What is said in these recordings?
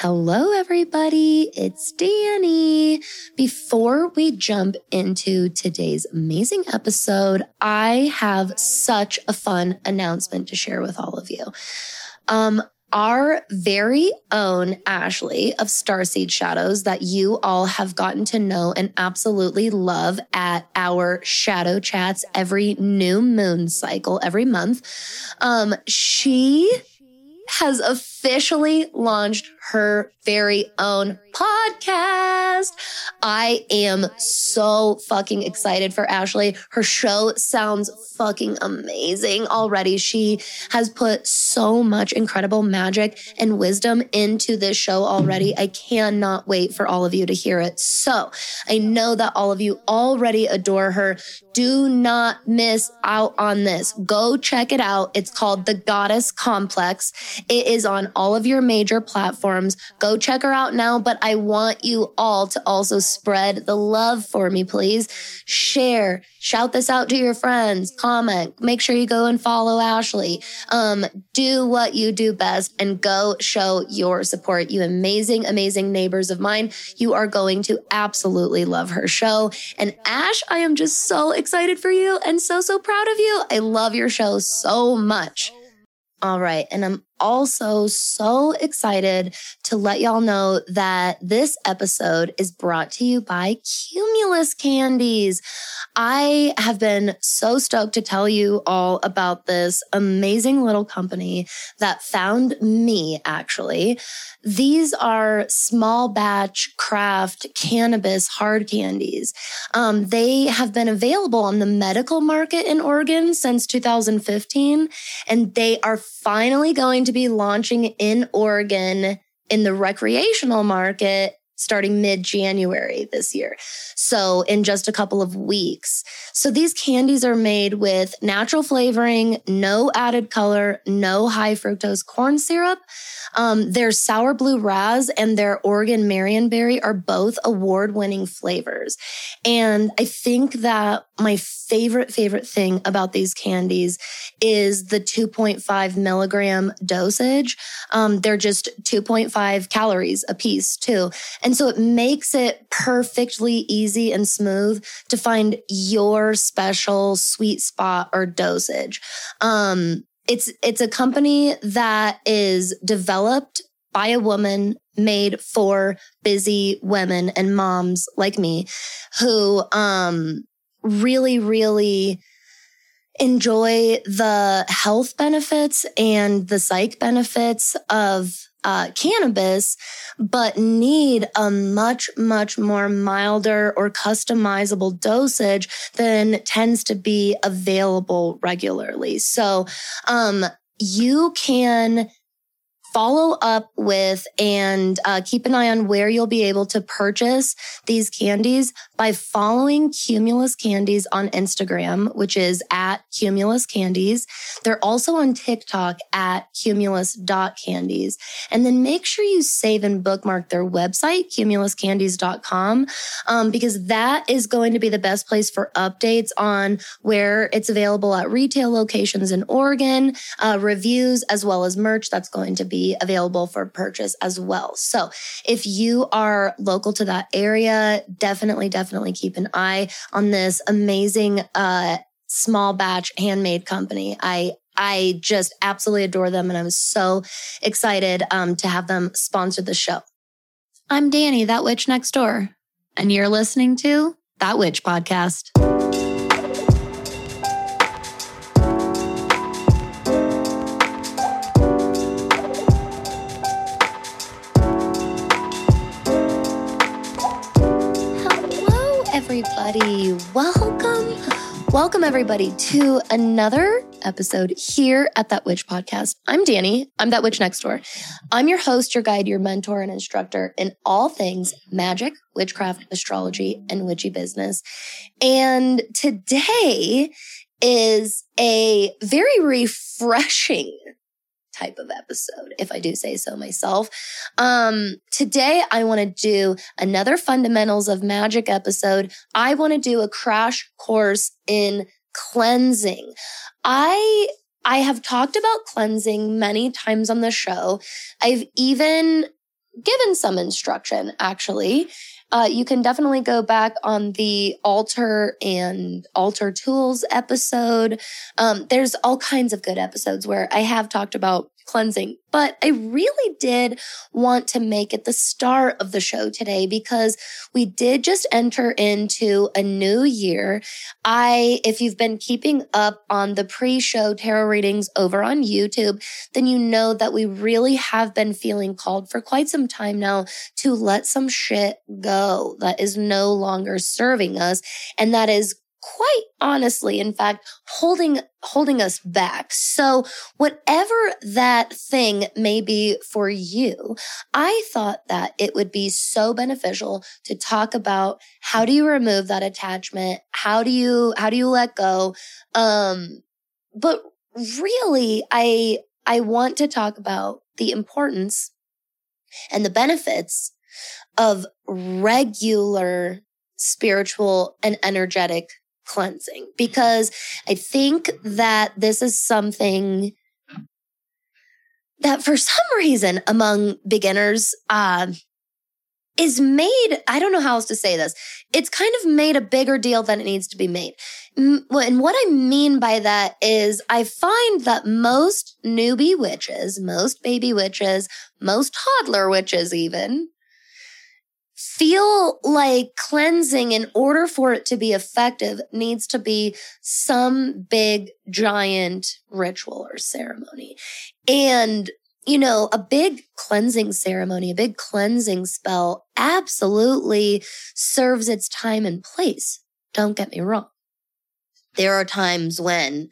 Hello, everybody. It's Danny. Before we jump into today's amazing episode, I have such a fun announcement to share with all of you. Um, our very own Ashley of Starseed Shadows that you all have gotten to know and absolutely love at our shadow chats every new moon cycle every month. Um, she has officially launched her very own podcast. I am so fucking excited for Ashley. Her show sounds fucking amazing already. She has put so much incredible magic and wisdom into this show already. I cannot wait for all of you to hear it. So I know that all of you already adore her. Do not miss out on this. Go check it out. It's called The Goddess Complex. It is on all of your major platforms. Go check her out now, but I want you all to also spread the love for me, please. Share, shout this out to your friends, comment, make sure you go and follow Ashley. Um, do what you do best and go show your support. You amazing, amazing neighbors of mine. You are going to absolutely love her show. And Ash, I am just so excited for you and so, so proud of you. I love your show so much. All right. And I'm also so excited to let y'all know that this episode is brought to you by Cumulus Candies. I have been so stoked to tell you all about this amazing little company that found me, actually. These are small batch craft cannabis hard candies. Um, they have been available on the medical market in Oregon since 2015, and they are finally going to be launching in Oregon in the recreational market starting mid January this year. So in just a couple of weeks. So these candies are made with natural flavoring, no added color, no high fructose corn syrup. Um, their sour blue raz and their Oregon Marionberry are both award winning flavors. And I think that my favorite, favorite thing about these candies is the 2.5 milligram dosage. Um, they're just 2.5 calories a piece too. And so it makes it perfectly easy and smooth to find your special sweet spot or dosage. Um, it's, it's a company that is developed by a woman made for busy women and moms like me who, um, really, really enjoy the health benefits and the psych benefits of uh, cannabis, but need a much, much more milder or customizable dosage than tends to be available regularly. So, um, you can follow up with and uh, keep an eye on where you'll be able to purchase these candies by following Cumulus Candies on Instagram, which is at Cumulus Candies. They're also on TikTok at cumulus.candies. And then make sure you save and bookmark their website, cumuluscandies.com, um, because that is going to be the best place for updates on where it's available at retail locations in Oregon, uh, reviews, as well as merch that's going to be available for purchase as well. So if you are local to that area, definitely, definitely keep an eye on this amazing, uh, small batch handmade company. I I just absolutely adore them and I'm so excited um, to have them sponsor the show. I'm Danny, that witch next door, and you're listening to That Witch Podcast. Everybody. Welcome. Welcome, everybody, to another episode here at That Witch Podcast. I'm Danny. I'm That Witch Next Door. I'm your host, your guide, your mentor, and instructor in all things magic, witchcraft, astrology, and witchy business. And today is a very refreshing type of episode, if I do say so myself. Um, today I want to do another fundamentals of magic episode. I want to do a crash course in cleansing. I I have talked about cleansing many times on the show. I've even given some instruction actually. Uh, you can definitely go back on the altar and altar tools episode. Um, there's all kinds of good episodes where I have talked about cleansing. But I really did want to make it the start of the show today because we did just enter into a new year. I, if you've been keeping up on the pre show tarot readings over on YouTube, then you know that we really have been feeling called for quite some time now to let some shit go that is no longer serving us. And that is quite honestly, in fact, holding, holding us back. So whatever that thing may be for you, I thought that it would be so beneficial to talk about how do you remove that attachment? How do you, how do you let go? Um, but really, I, I want to talk about the importance and the benefits of regular spiritual and energetic cleansing because I think that this is something that for some reason among beginners uh, is made i don't know how else to say this it's kind of made a bigger deal than it needs to be made. And what i mean by that is i find that most newbie witches most baby witches most toddler witches even feel like cleansing in order for it to be effective needs to be some big giant ritual or ceremony. And, you know, a big cleansing ceremony, a big cleansing spell absolutely serves its time and place. Don't get me wrong. There are times when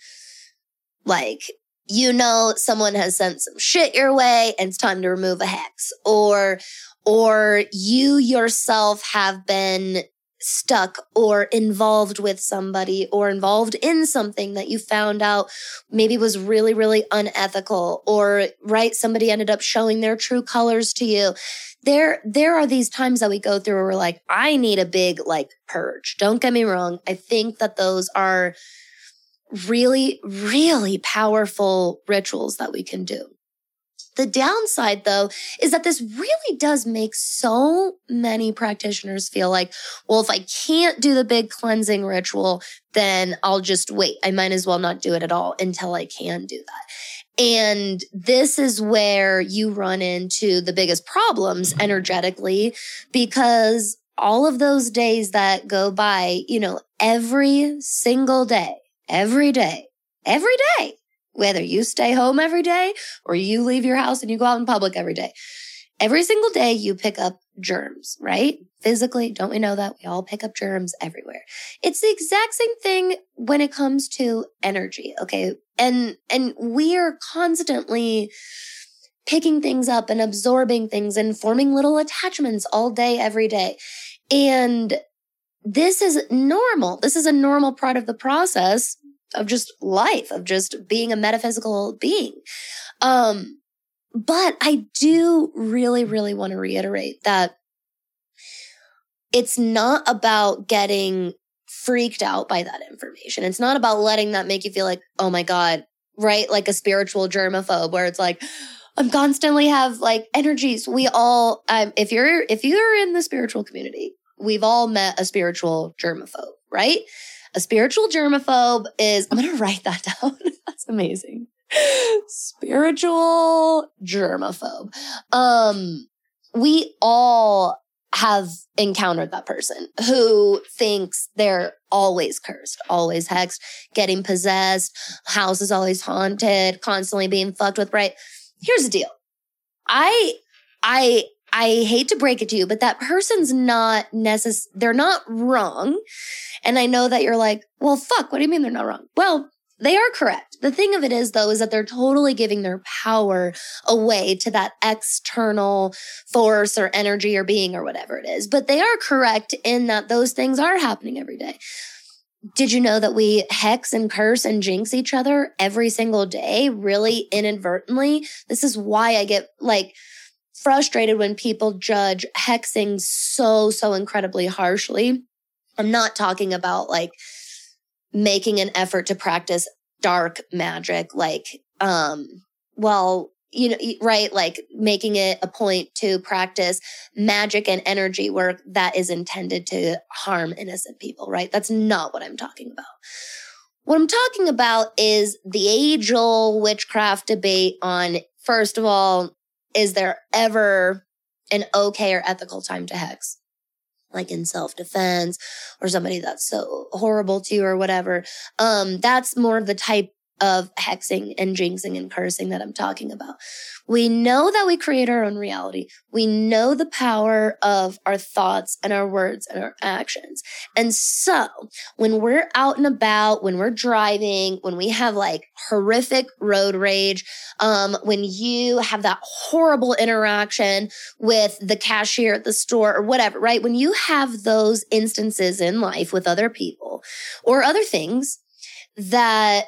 like you know someone has sent some shit your way and it's time to remove a hex or or you yourself have been stuck or involved with somebody or involved in something that you found out maybe was really, really unethical or right. Somebody ended up showing their true colors to you. There, there are these times that we go through where we're like, I need a big like purge. Don't get me wrong. I think that those are really, really powerful rituals that we can do. The downside though is that this really does make so many practitioners feel like, well, if I can't do the big cleansing ritual, then I'll just wait. I might as well not do it at all until I can do that. And this is where you run into the biggest problems energetically because all of those days that go by, you know, every single day, every day, every day, whether you stay home every day or you leave your house and you go out in public every day. Every single day you pick up germs, right? Physically, don't we know that? We all pick up germs everywhere. It's the exact same thing when it comes to energy, okay? And, and we are constantly picking things up and absorbing things and forming little attachments all day, every day. And this is normal. This is a normal part of the process of just life, of just being a metaphysical being. Um, but I do really, really want to reiterate that it's not about getting freaked out by that information. It's not about letting that make you feel like, oh my God, right? Like a spiritual germaphobe where it's like, I'm constantly have like energies. We all, um, if you're, if you're in the spiritual community, we've all met a spiritual germaphobe, right? A spiritual germaphobe is, I'm going to write that down. That's amazing. spiritual germaphobe. Um, we all have encountered that person who thinks they're always cursed, always hexed, getting possessed, house is always haunted, constantly being fucked with, right? Here's the deal. I, I I hate to break it to you, but that person's not necess- they're not wrong. And I know that you're like, well, fuck, what do you mean they're not wrong? Well, they are correct. The thing of it is, though, is that they're totally giving their power away to that external force or energy or being or whatever it is. But they are correct in that those things are happening every day. Did you know that we hex and curse and jinx each other every single day, really inadvertently? This is why I get like, frustrated when people judge hexing so, so incredibly harshly. I'm not talking about like making an effort to practice dark magic, like, um, well, you know, right? Like making it a point to practice magic and energy work that is intended to harm innocent people, right? That's not what I'm talking about. What I'm talking about is the age old witchcraft debate on, first of all, is there ever an okay or ethical time to hex? Like in self defense or somebody that's so horrible to you or whatever. Um, that's more the type of hexing and jinxing and cursing that I'm talking about. We know that we create our own reality. We know the power of our thoughts and our words and our actions. And so when we're out and about, when we're driving, when we have like horrific road rage, um, when you have that horrible interaction with the cashier at the store or whatever, right? When you have those instances in life with other people or other things that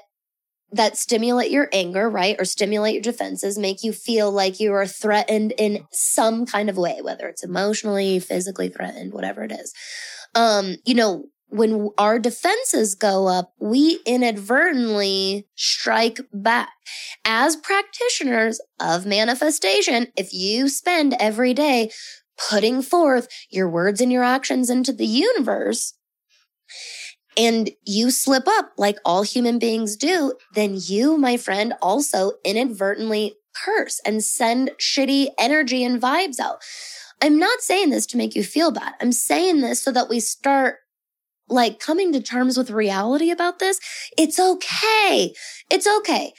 that stimulate your anger, right? Or stimulate your defenses, make you feel like you are threatened in some kind of way, whether it's emotionally, physically threatened, whatever it is. Um, you know, when our defenses go up, we inadvertently strike back. As practitioners of manifestation, if you spend every day putting forth your words and your actions into the universe, and you slip up like all human beings do, then you, my friend, also inadvertently curse and send shitty energy and vibes out. I'm not saying this to make you feel bad. I'm saying this so that we start like coming to terms with reality about this. It's okay. It's okay.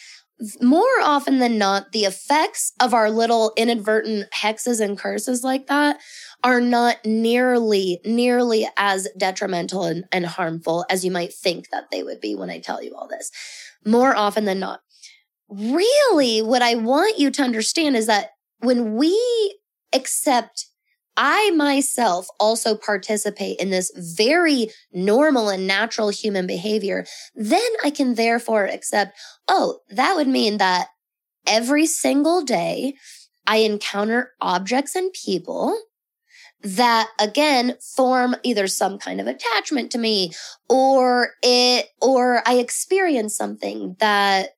More often than not, the effects of our little inadvertent hexes and curses like that are not nearly, nearly as detrimental and, and harmful as you might think that they would be when I tell you all this. More often than not. Really, what I want you to understand is that when we accept I myself also participate in this very normal and natural human behavior, then I can therefore accept, oh, that would mean that every single day I encounter objects and people that again form either some kind of attachment to me or it, or I experience something that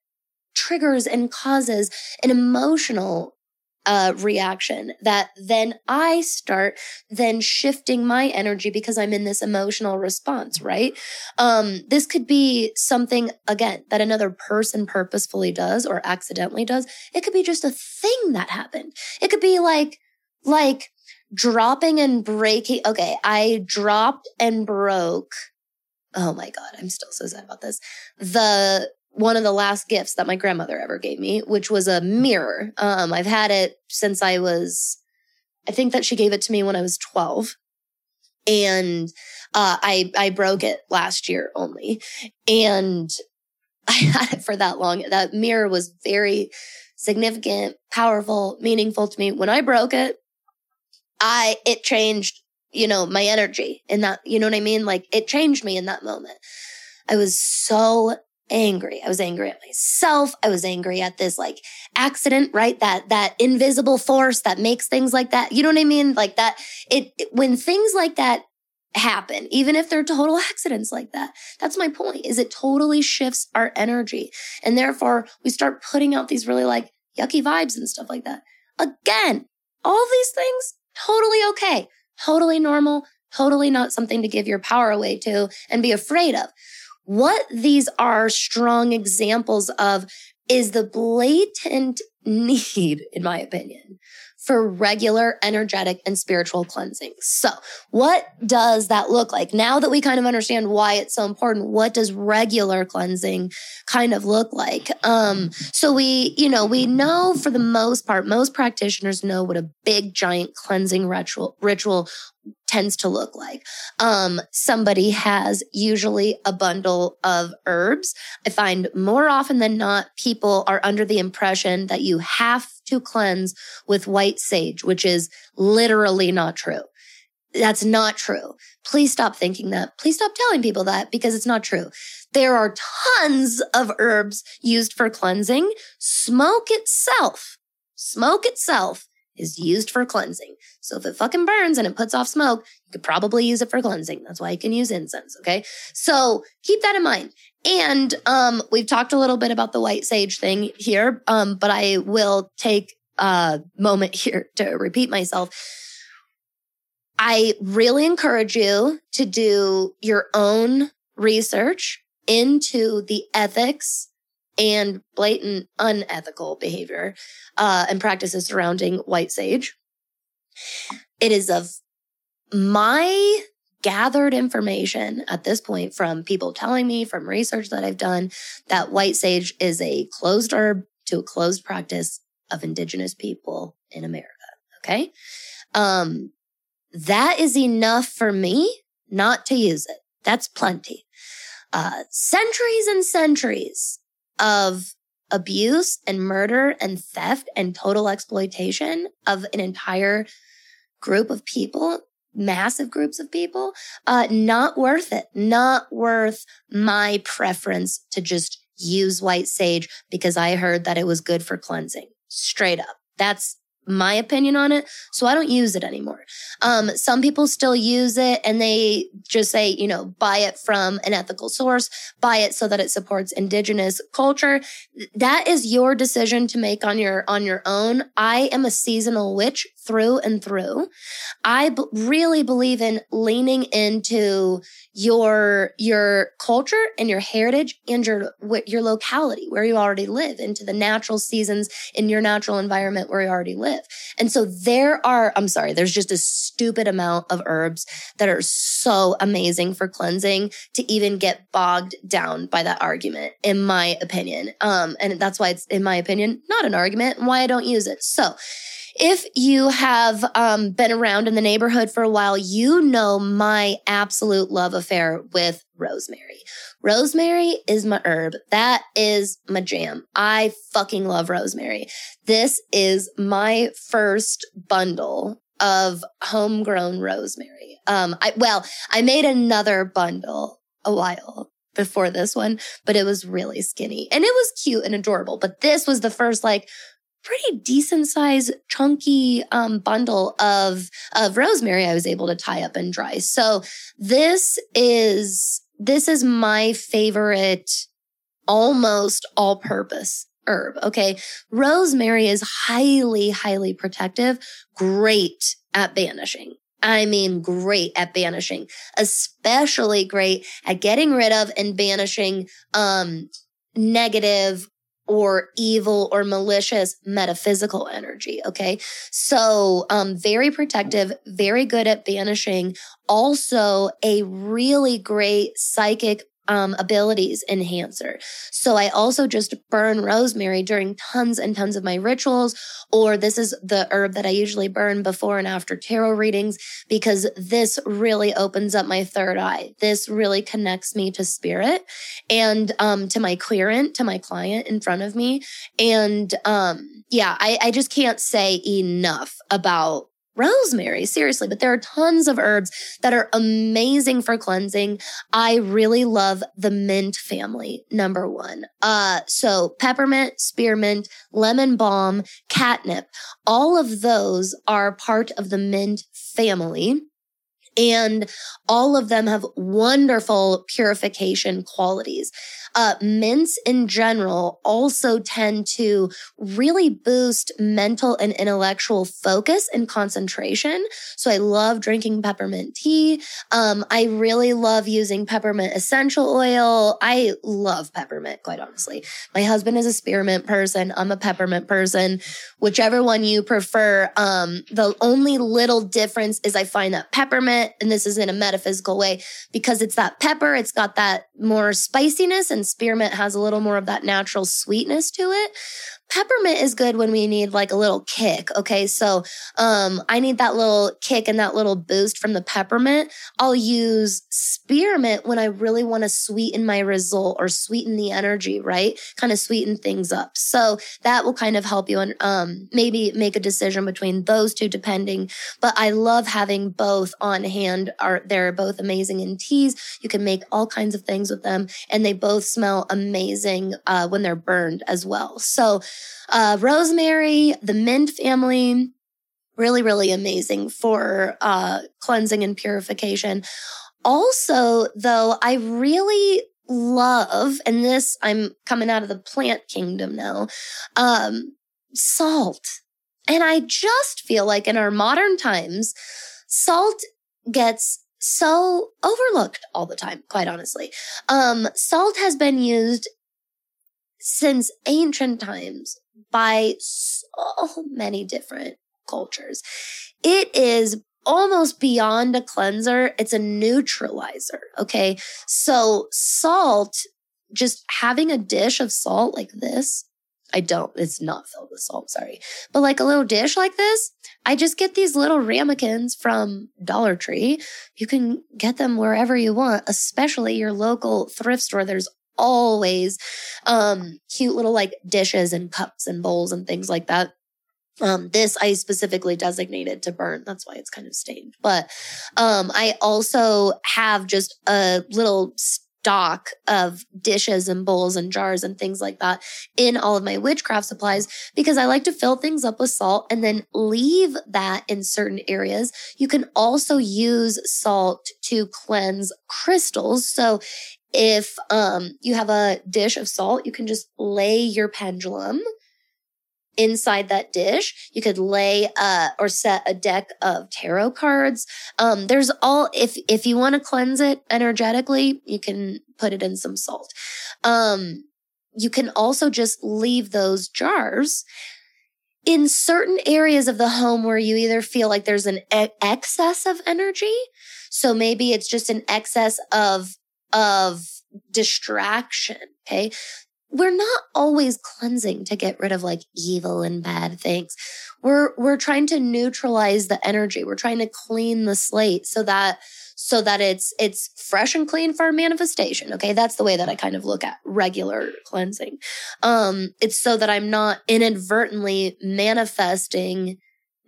triggers and causes an emotional uh, reaction that then I start then shifting my energy because I'm in this emotional response, right? Um, this could be something again that another person purposefully does or accidentally does. It could be just a thing that happened. It could be like, like dropping and breaking. Okay. I dropped and broke. Oh my God. I'm still so sad about this. The, one of the last gifts that my grandmother ever gave me, which was a mirror. Um, I've had it since I was, I think that she gave it to me when I was 12. And, uh, I, I broke it last year only. And I had it for that long. That mirror was very significant, powerful, meaningful to me. When I broke it, I, it changed, you know, my energy in that, you know what I mean? Like it changed me in that moment. I was so angry. I was angry at myself. I was angry at this like accident, right? That, that invisible force that makes things like that. You know what I mean? Like that, it, it when things like that happen, even if they're total accidents like that. That's my point is it totally shifts our energy. And therefore we start putting out these really like yucky vibes and stuff like that. Again, all these things totally okay, totally normal, totally not something to give your power away to and be afraid of. What these are strong examples of is the blatant need, in my opinion, for regular energetic and spiritual cleansing. So what does that look like? Now that we kind of understand why it's so important, what does regular cleansing kind of look like? Um, so we, you know, we know for the most part, most practitioners know what a big giant cleansing ritual, ritual tends to look like. Um, somebody has usually a bundle of herbs. I find more often than not, people are under the impression that you have to cleanse with white sage, which is literally not true. That's not true. Please stop thinking that. Please stop telling people that because it's not true. There are tons of herbs used for cleansing. Smoke itself, smoke itself is used for cleansing. So if it fucking burns and it puts off smoke, you could probably use it for cleansing. That's why you can use incense. Okay. So keep that in mind. And um, we've talked a little bit about the white sage thing here, um, but I will take a moment here to repeat myself. I really encourage you to do your own research into the ethics and blatant unethical behavior uh, and practices surrounding white sage. It is of my gathered information at this point from people telling me from research that I've done that white sage is a closed herb to a closed practice of indigenous people in America. Okay. Um, that is enough for me not to use it. That's plenty. Uh, centuries and centuries of abuse and murder and theft and total exploitation of an entire group of people massive groups of people, uh, not worth it. Not worth my preference to just use white sage because I heard that it was good for cleansing. Straight up. That's my opinion on it. So I don't use it anymore. Um, some people still use it and they just say, you know, buy it from an ethical source, buy it so that it supports indigenous culture. That is your decision to make on your, on your own. I am a seasonal witch through and through. I b- really believe in leaning into your your culture and your heritage and your your locality where you already live into the natural seasons in your natural environment where you already live. And so there are I'm sorry, there's just a stupid amount of herbs that are so amazing for cleansing to even get bogged down by that argument in my opinion. Um and that's why it's in my opinion not an argument and why I don't use it. So if you have um, been around in the neighborhood for a while, you know my absolute love affair with rosemary. Rosemary is my herb. That is my jam. I fucking love rosemary. This is my first bundle of homegrown rosemary. Um, I, well, I made another bundle a while before this one, but it was really skinny and it was cute and adorable. But this was the first like pretty decent size chunky um, bundle of of rosemary I was able to tie up and dry. So this is this is my favorite almost all purpose herb. Okay. Rosemary is highly, highly protective, great at banishing. I mean, great at banishing, especially great at getting rid of and banishing, um, negative or evil or malicious metaphysical energy. Okay. So, um, very protective, very good at banishing. Also a really great psychic um, abilities enhancer. So I also just burn rosemary during tons and tons of my rituals, or this is the herb that I usually burn before and after tarot readings because this really opens up my third eye. This really connects me to spirit and um, to my querent, to my client in front of me. And um, yeah, I, I just can't say enough about rosemary, seriously, but there are tons of herbs that are amazing for cleansing. I really love the mint family, number one. Uh, so peppermint, spearmint, lemon balm, catnip, all of those are part of the mint family. And all of them have wonderful purification qualities. Uh, mints in general also tend to really boost mental and intellectual focus and concentration. So I love drinking peppermint tea. Um, I really love using peppermint essential oil. I love peppermint, quite honestly. My husband is a spearmint person. I'm a peppermint person. Whichever one you prefer. Um, the only little difference is I find that peppermint, and this is in a metaphysical way, because it's that pepper, it's got that more spiciness and and spearmint has a little more of that natural sweetness to it. Peppermint is good when we need like a little kick. Okay. So, um, I need that little kick and that little boost from the peppermint. I'll use spearmint when I really want to sweeten my result or sweeten the energy, right? Kind of sweeten things up. So that will kind of help you and, um, maybe make a decision between those two depending. But I love having both on hand. Are they're both amazing in teas. You can make all kinds of things with them and they both smell amazing, uh, when they're burned as well. So, uh, rosemary, the mint family, Really, really amazing for uh, cleansing and purification. Also, though, I really love, and this I'm coming out of the plant kingdom now, um, salt. And I just feel like in our modern times, salt gets so overlooked all the time, quite honestly. Um, salt has been used since ancient times by so many different cultures. It is almost beyond a cleanser. It's a neutralizer. Okay. So salt, just having a dish of salt like this, I don't, it's not filled with salt, sorry. But like a little dish like this, I just get these little ramekins from Dollar Tree. You can get them wherever you want, especially your local thrift store. There's always um cute little like dishes and cups and bowls and things like that. Um, this I specifically designated to burn. That's why it's kind of stained. But um, I also have just a little stock of dishes and bowls and jars and things like that in all of my witchcraft supplies because I like to fill things up with salt and then leave that in certain areas. You can also use salt to cleanse crystals. So if um, you have a dish of salt, you can just lay your pendulum inside that dish. You could lay uh, or set a deck of tarot cards. Um, there's all if if you want to cleanse it energetically, you can put it in some salt. Um, you can also just leave those jars in certain areas of the home where you either feel like there's an e- excess of energy. So maybe it's just an excess of of distraction. Okay we're not always cleansing to get rid of like evil and bad things. We're, we're trying to neutralize the energy. We're trying to clean the slate so that, so that it's, it's fresh and clean for our manifestation. Okay. That's the way that I kind of look at regular cleansing. Um, it's so that I'm not inadvertently manifesting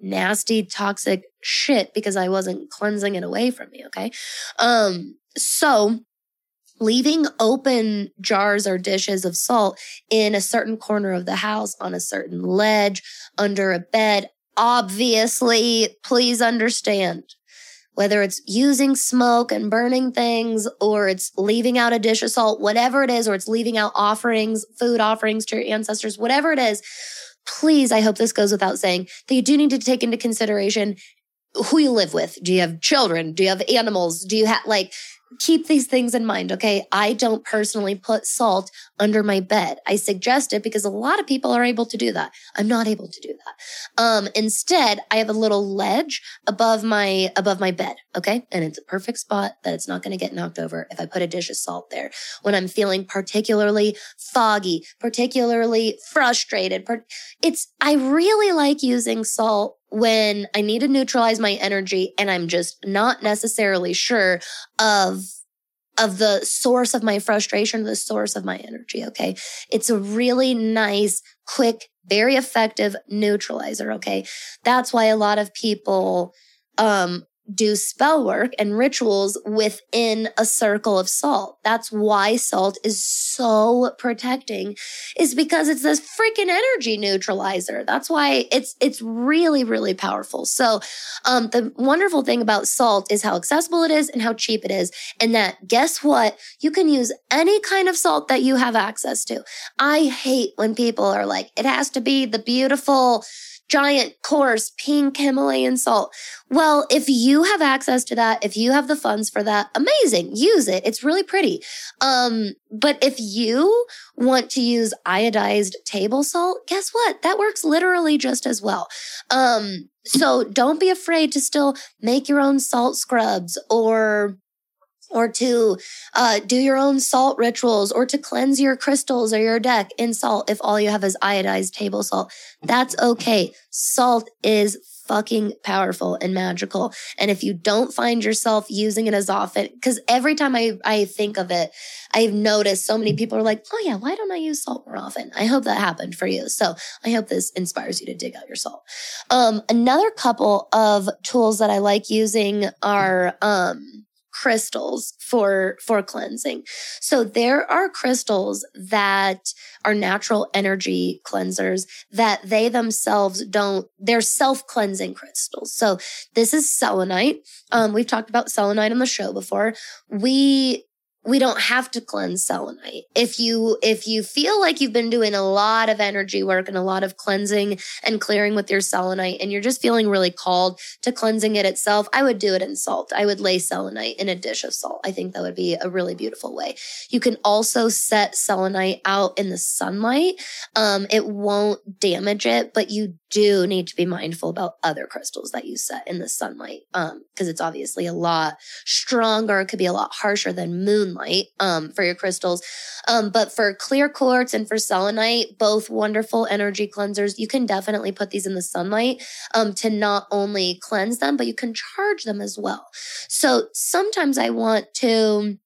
nasty, toxic shit because I wasn't cleansing it away from me. Okay. Um, so leaving open jars or dishes of salt in a certain corner of the house, on a certain ledge, under a bed. Obviously, please understand whether it's using smoke and burning things or it's leaving out a dish of salt, whatever it is, or it's leaving out offerings, food offerings to your ancestors, whatever it is, please, I hope this goes without saying that you do need to take into consideration who you live with. Do you have children? Do you have animals? Do you have like keep these things in mind, okay? I don't personally put salt under my bed. I suggest it because a lot of people are able to do that. I'm not able to do that. Um, instead, I have a little ledge above my, above my bed, okay? And it's a perfect spot that it's not going to get knocked over if I put a dish of salt there. When I'm feeling particularly foggy, particularly frustrated, it's, I really like using salt when I need to neutralize my energy and I'm just not necessarily sure of of the source of my frustration, the source of my energy. Okay. It's a really nice, quick, very effective neutralizer. Okay. That's why a lot of people, um, do spell work and rituals within a circle of salt. That's why salt is so protecting is because it's this freaking energy neutralizer. That's why it's, it's really, really powerful. So, um, the wonderful thing about salt is how accessible it is and how cheap it is. And that guess what? You can use any kind of salt that you have access to. I hate when people are like, it has to be the beautiful, giant, coarse, pink Himalayan salt. Well, if you have access to that, if you have the funds for that, amazing. Use it. It's really pretty. Um, but if you want to use iodized table salt, guess what? That works literally just as well. Um, so don't be afraid to still make your own salt scrubs or or to uh, do your own salt rituals or to cleanse your crystals or your deck in salt if all you have is iodized table salt. That's okay. Salt is fucking powerful and magical. And if you don't find yourself using it as often, because every time I, I think of it, I've noticed so many people are like, oh yeah, why don't I use salt more often? I hope that happened for you. So I hope this inspires you to dig out your salt. Um, another couple of tools that I like using are, um, crystals for for cleansing. So there are crystals that are natural energy cleansers that they themselves don't they're self-cleansing crystals. So this is selenite. Um, we've talked about selenite on the show before. We we don't have to cleanse selenite. If you if you feel like you've been doing a lot of energy work and a lot of cleansing and clearing with your selenite and you're just feeling really called to cleansing it itself, I would do it in salt. I would lay selenite in a dish of salt. I think that would be a really beautiful way. You can also set selenite out in the sunlight. Um, it won't damage it, but you do need to be mindful about other crystals that you set in the sunlight. Um, because it's obviously a lot stronger. It could be a lot harsher than moon moonlight um, for your crystals. Um, but for clear quartz and for selenite, both wonderful energy cleansers. You can definitely put these in the sunlight um, to not only cleanse them, but you can charge them as well. So sometimes I want to,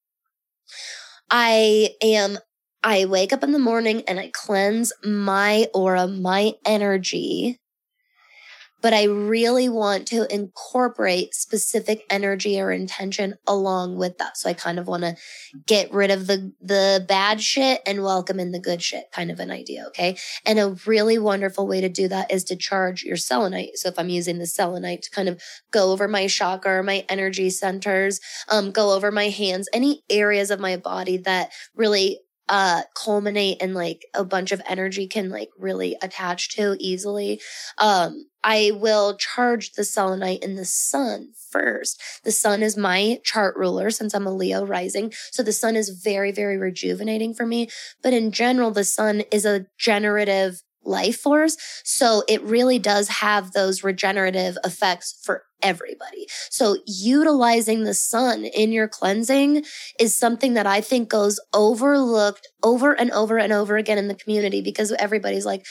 I am I wake up in the morning and I cleanse my aura, my energy but I really want to incorporate specific energy or intention along with that. So I kind of want to get rid of the, the bad shit and welcome in the good shit kind of an idea. Okay. And a really wonderful way to do that is to charge your selenite. So if I'm using the selenite to kind of go over my chakra, my energy centers, um, go over my hands, any areas of my body that really uh culminate and like a bunch of energy can like really attach to easily. Um i will charge the selenite in the sun first. The sun is my chart ruler since i'm a leo rising so the sun is very very rejuvenating for me. But in general the sun is a generative life force. So it really does have those regenerative effects for everybody. So utilizing the sun in your cleansing is something that I think goes overlooked over and over and over again in the community because everybody's like,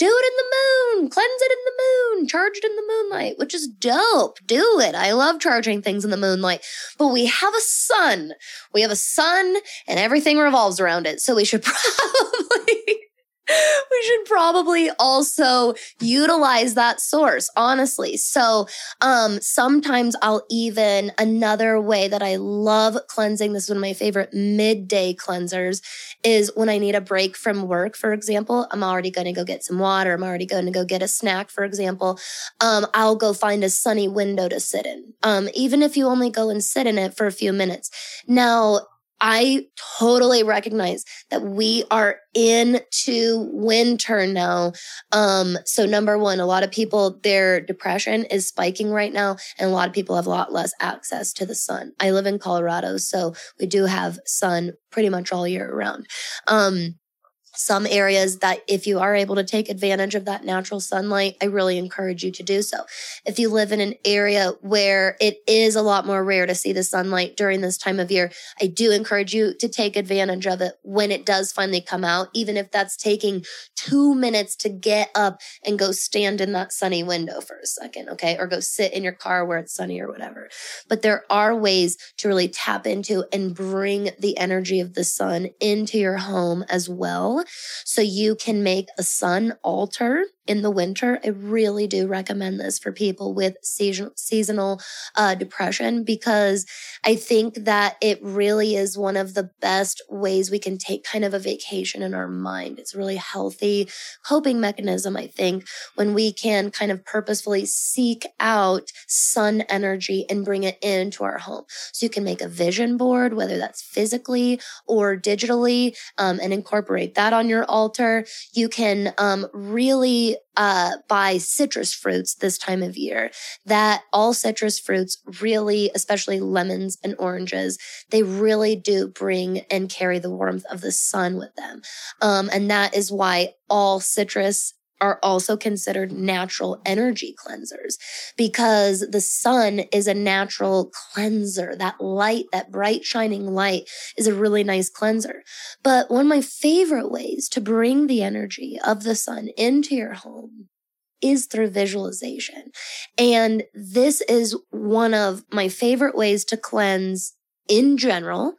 do it in the moon, cleanse it in the moon, charge it in the moonlight, which is dope. Do it. I love charging things in the moonlight. But we have a sun. We have a sun and everything revolves around it. So we should probably we should probably also utilize that source honestly. So um sometimes i'll even another way that i love cleansing this is one of my favorite midday cleansers is when i need a break from work for example i'm already going to go get some water i'm already going to go get a snack for example um i'll go find a sunny window to sit in um even if you only go and sit in it for a few minutes. Now I totally recognize that we are into winter now. Um, so number one, a lot of people, their depression is spiking right now, and a lot of people have a lot less access to the sun. I live in Colorado, so we do have sun pretty much all year round. Um, some areas that if you are able to take advantage of that natural sunlight, I really encourage you to do so. If you live in an area where it is a lot more rare to see the sunlight during this time of year, I do encourage you to take advantage of it when it does finally come out, even if that's taking two minutes to get up and go stand in that sunny window for a second, okay? Or go sit in your car where it's sunny or whatever. But there are ways to really tap into and bring the energy of the sun into your home as well so you can make a sun altar in the winter. I really do recommend this for people with season, seasonal uh, depression because I think that it really is one of the best ways we can take kind of a vacation in our mind. It's a really healthy coping mechanism, I think, when we can kind of purposefully seek out sun energy and bring it into our home. So you can make a vision board, whether that's physically or digitally, um, and incorporate that on your altar. You can um, really uh, citrus fruits this time of year. That all citrus fruits really, especially lemons and oranges, they really do bring and carry the warmth of the sun with them. Um, and that is why all citrus are also considered natural energy cleansers because the sun is a natural cleanser. That light, that bright shining light is a really nice cleanser. But one of my favorite ways to bring the energy of the sun into your home is through visualization. And this is one of my favorite ways to cleanse in general.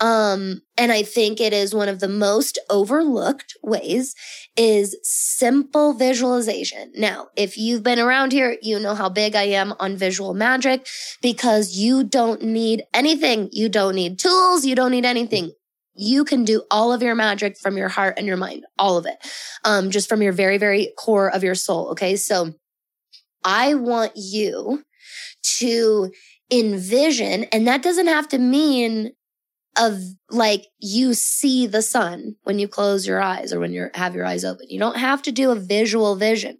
Um, and I think it is one of the most overlooked ways is simple visualization. Now, if you've been around here, you know how big I am on visual magic because you don't need anything. You don't need tools. You don't need anything. You can do all of your magic from your heart and your mind, all of it, um, just from your very, very core of your soul. Okay. So I want you to envision, and that doesn't have to mean of like you see the sun when you close your eyes or when you have your eyes open. You don't have to do a visual vision.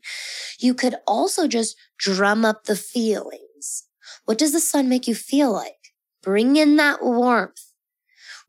You could also just drum up the feelings. What does the sun make you feel like? Bring in that warmth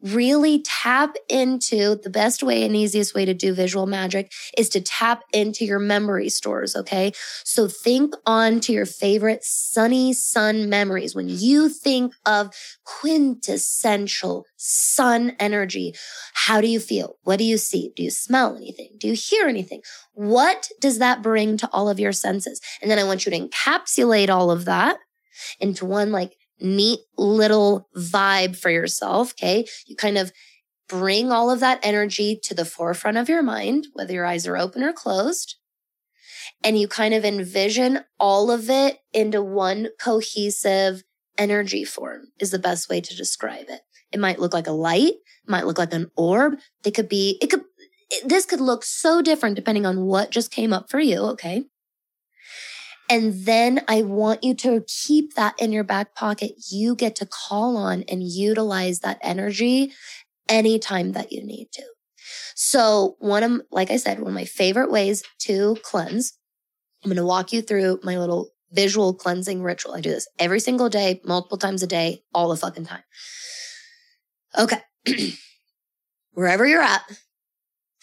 really tap into the best way and easiest way to do visual magic is to tap into your memory stores. Okay. So think on to your favorite sunny sun memories. When you think of quintessential sun energy, how do you feel? What do you see? Do you smell anything? Do you hear anything? What does that bring to all of your senses? And then I want you to encapsulate all of that into one like neat little vibe for yourself. Okay. You kind of bring all of that energy to the forefront of your mind, whether your eyes are open or closed. And you kind of envision all of it into one cohesive energy form is the best way to describe it. It might look like a light, might look like an orb. They could be, it could, this could look so different depending on what just came up for you. Okay. And then I want you to keep that in your back pocket. You get to call on and utilize that energy anytime that you need to. So one of, like I said, one of my favorite ways to cleanse, I'm going to walk you through my little visual cleansing ritual. I do this every single day, multiple times a day, all the fucking time. Okay. Wherever you're at,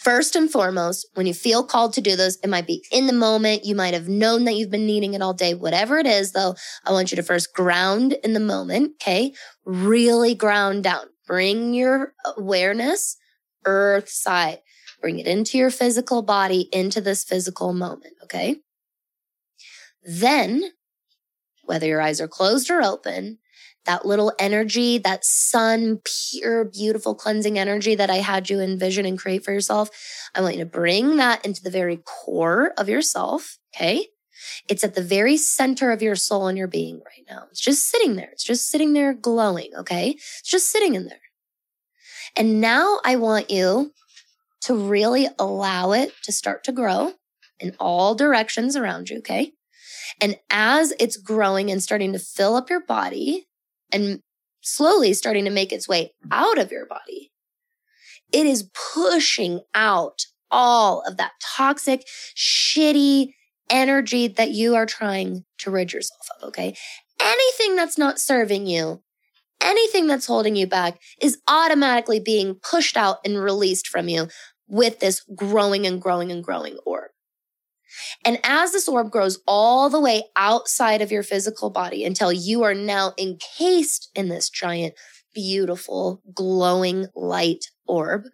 First and foremost, when you feel called to do this, it might be in the moment. You might have known that you've been needing it all day. Whatever it is, though, I want you to first ground in the moment. Okay. Really ground down. Bring your awareness earth side. Bring it into your physical body, into this physical moment. Okay. Then, whether your eyes are closed or open, that little energy, that sun, pure, beautiful, cleansing energy that I had you envision and create for yourself. I want you to bring that into the very core of yourself. Okay. It's at the very center of your soul and your being right now. It's just sitting there. It's just sitting there glowing. Okay. It's just sitting in there. And now I want you to really allow it to start to grow in all directions around you. Okay. And as it's growing and starting to fill up your body, and slowly starting to make its way out of your body, it is pushing out all of that toxic, shitty energy that you are trying to rid yourself of. Okay. Anything that's not serving you, anything that's holding you back is automatically being pushed out and released from you with this growing and growing and growing orb. And as this orb grows all the way outside of your physical body until you are now encased in this giant, beautiful, glowing light orb,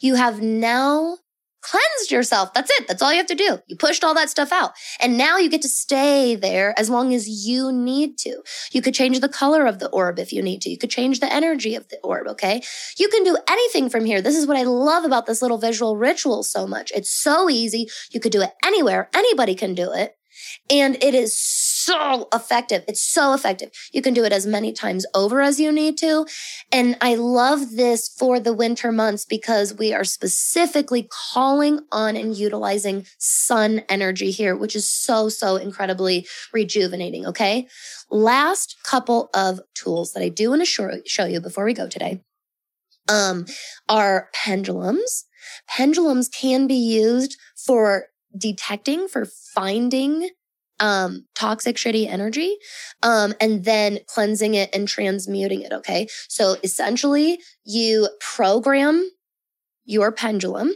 you have now cleansed yourself. That's it. That's all you have to do. You pushed all that stuff out. And now you get to stay there as long as you need to. You could change the color of the orb if you need to. You could change the energy of the orb. Okay. You can do anything from here. This is what I love about this little visual ritual so much. It's so easy. You could do it anywhere. Anybody can do it. And it is so effective. It's so effective. You can do it as many times over as you need to. And I love this for the winter months because we are specifically calling on and utilizing sun energy here, which is so, so incredibly rejuvenating. Okay. Last couple of tools that I do want to show, show you before we go today um, are pendulums. Pendulums can be used for detecting, for finding um, toxic, shitty energy, um, and then cleansing it and transmuting it. Okay. So essentially, you program your pendulum.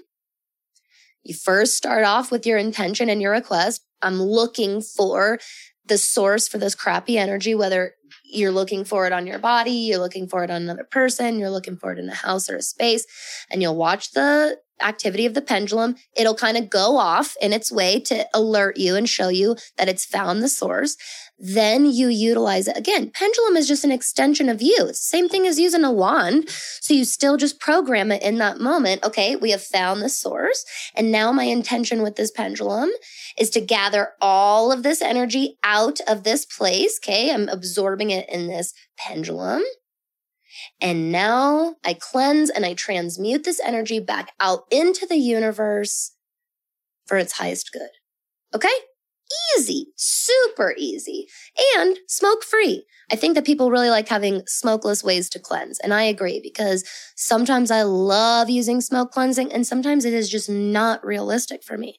You first start off with your intention and your request. I'm looking for the source for this crappy energy, whether you're looking for it on your body, you're looking for it on another person, you're looking for it in a house or a space, and you'll watch the activity of the pendulum, it'll kind of go off in its way to alert you and show you that it's found the source. Then you utilize it. Again, pendulum is just an extension of you. It's the same thing as using a wand. So you still just program it in that moment. Okay, we have found the source. And now my intention with this pendulum is to gather all of this energy out of this place. Okay, I'm absorbing it in this pendulum. And now I cleanse and I transmute this energy back out into the universe for its highest good. Okay? Easy, super easy, and smoke free. I think that people really like having smokeless ways to cleanse. And I agree because sometimes I love using smoke cleansing and sometimes it is just not realistic for me.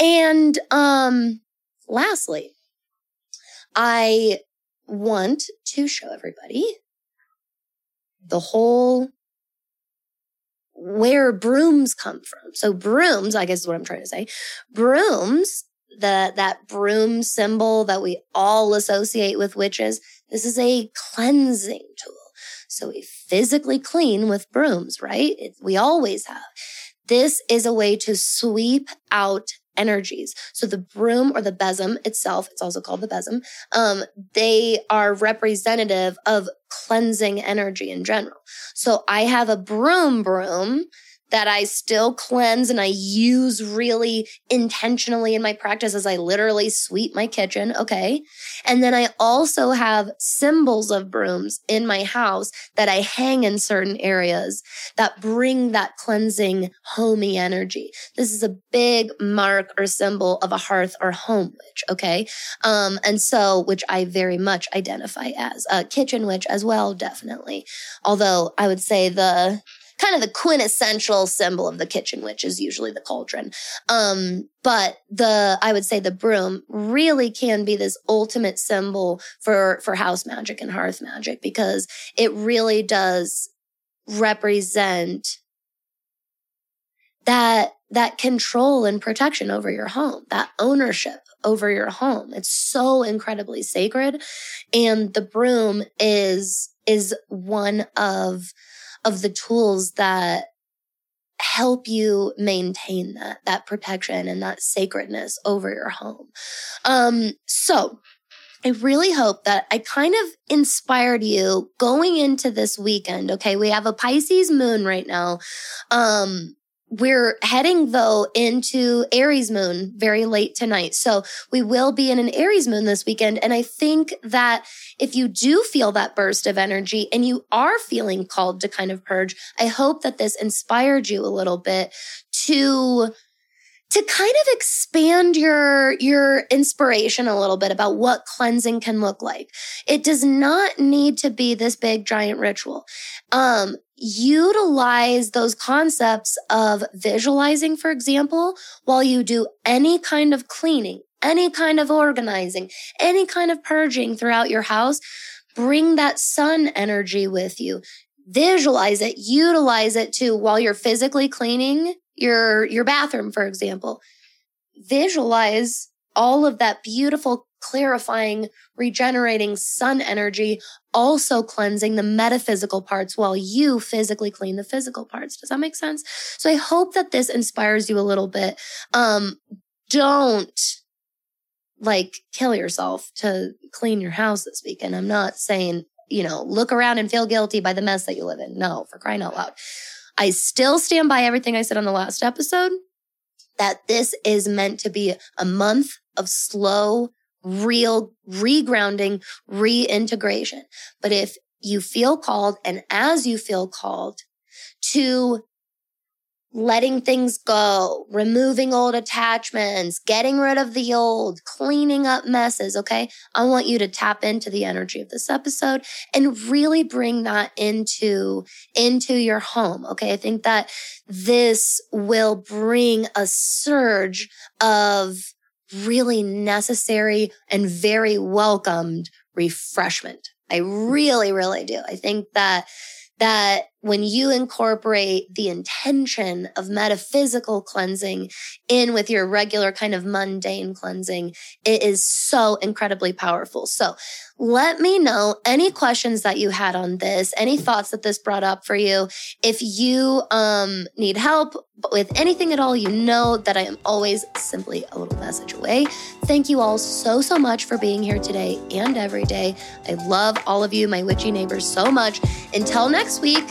And, um, lastly, I want to show everybody the whole where brooms come from. So brooms, I guess is what I'm trying to say. Brooms, the, that broom symbol that we all associate with witches, this is a cleansing tool. So we physically clean with brooms, right? It, we always have. This is a way to sweep out energies. So the broom or the besom itself, it's also called the besom, um, they are representative of cleansing energy in general. So I have a broom broom that I still cleanse and I use really intentionally in my practice as I literally sweep my kitchen. Okay. And then I also have symbols of brooms in my house that I hang in certain areas that bring that cleansing homey energy. This is a big mark or symbol of a hearth or home witch. Okay. Um, and so, which I very much identify as a kitchen witch as well, definitely. Although I would say the, kind of the quintessential symbol of the kitchen witch is usually the cauldron. Um, but the, I would say the broom really can be this ultimate symbol for, for house magic and hearth magic because it really does represent that, that control and protection over your home, that ownership over your home. It's so incredibly sacred. And the broom is, is one of of the tools that help you maintain that that protection and that sacredness over your home. Um so I really hope that I kind of inspired you going into this weekend. Okay. We have a Pisces moon right now. Um, we're heading though into Aries moon very late tonight. So we will be in an Aries moon this weekend. And I think that if you do feel that burst of energy and you are feeling called to kind of purge, I hope that this inspired you a little bit to to kind of expand your your inspiration a little bit about what cleansing can look like. It does not need to be this big giant ritual. Um, utilize those concepts of visualizing, for example, while you do any kind of cleaning, any kind of organizing, any kind of purging throughout your house. Bring that sun energy with you. Visualize it, utilize it too while you're physically cleaning your, your bathroom, for example. Visualize all of that beautiful, clarifying, regenerating sun energy, also cleansing the metaphysical parts while you physically clean the physical parts. Does that make sense? So I hope that this inspires you a little bit. Um, don't like kill yourself to clean your house this weekend. I'm not saying, you know, look around and feel guilty by the mess that you live in. No, for crying out loud. I still stand by everything I said on the last episode that this is meant to be a month of slow, real regrounding, reintegration. But if you feel called and as you feel called to letting things go, removing old attachments, getting rid of the old, cleaning up messes. Okay. I want you to tap into the energy of this episode and really bring that into, into your home. Okay. I think that this will bring a surge of really necessary and very welcomed refreshment. I really, really do. I think that that when you incorporate the intention of metaphysical cleansing in with your regular kind of mundane cleansing, it is so incredibly powerful. So let me know any questions that you had on this, any thoughts that this brought up for you. If you um, need help with anything at all, you know that I am always simply a little message away. Thank you all so, so much for being here today and every day. I love all of you, my witchy neighbors, so much. Until next week,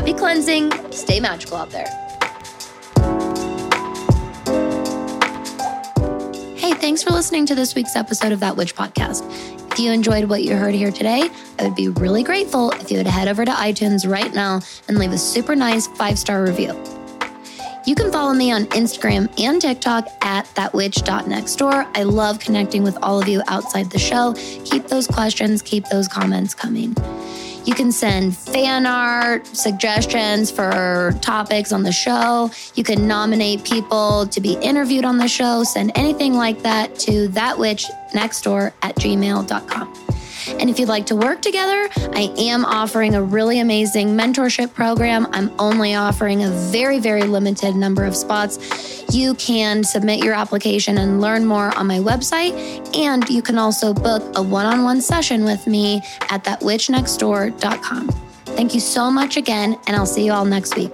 Happy cleansing. Stay magical out there. Hey, thanks for listening to this week's episode of That Witch Podcast. If you enjoyed what you heard here today, I would be really grateful if you would head over to iTunes right now and leave a super nice five star review. You can follow me on Instagram and TikTok at thatwitch.nextdoor. I love connecting with all of you outside the show. Keep those questions, keep those comments coming. You can send fan art, suggestions for topics on the show. You can nominate people to be interviewed on the show. Send anything like that to thatwitchnextdoor at gmail.com. And if you'd like to work together, I am offering a really amazing mentorship program. I'm only offering a very, very limited number of spots. You can submit your application and learn more on my website. And you can also book a one on one session with me at thatwitchnextdoor.com. Thank you so much again, and I'll see you all next week.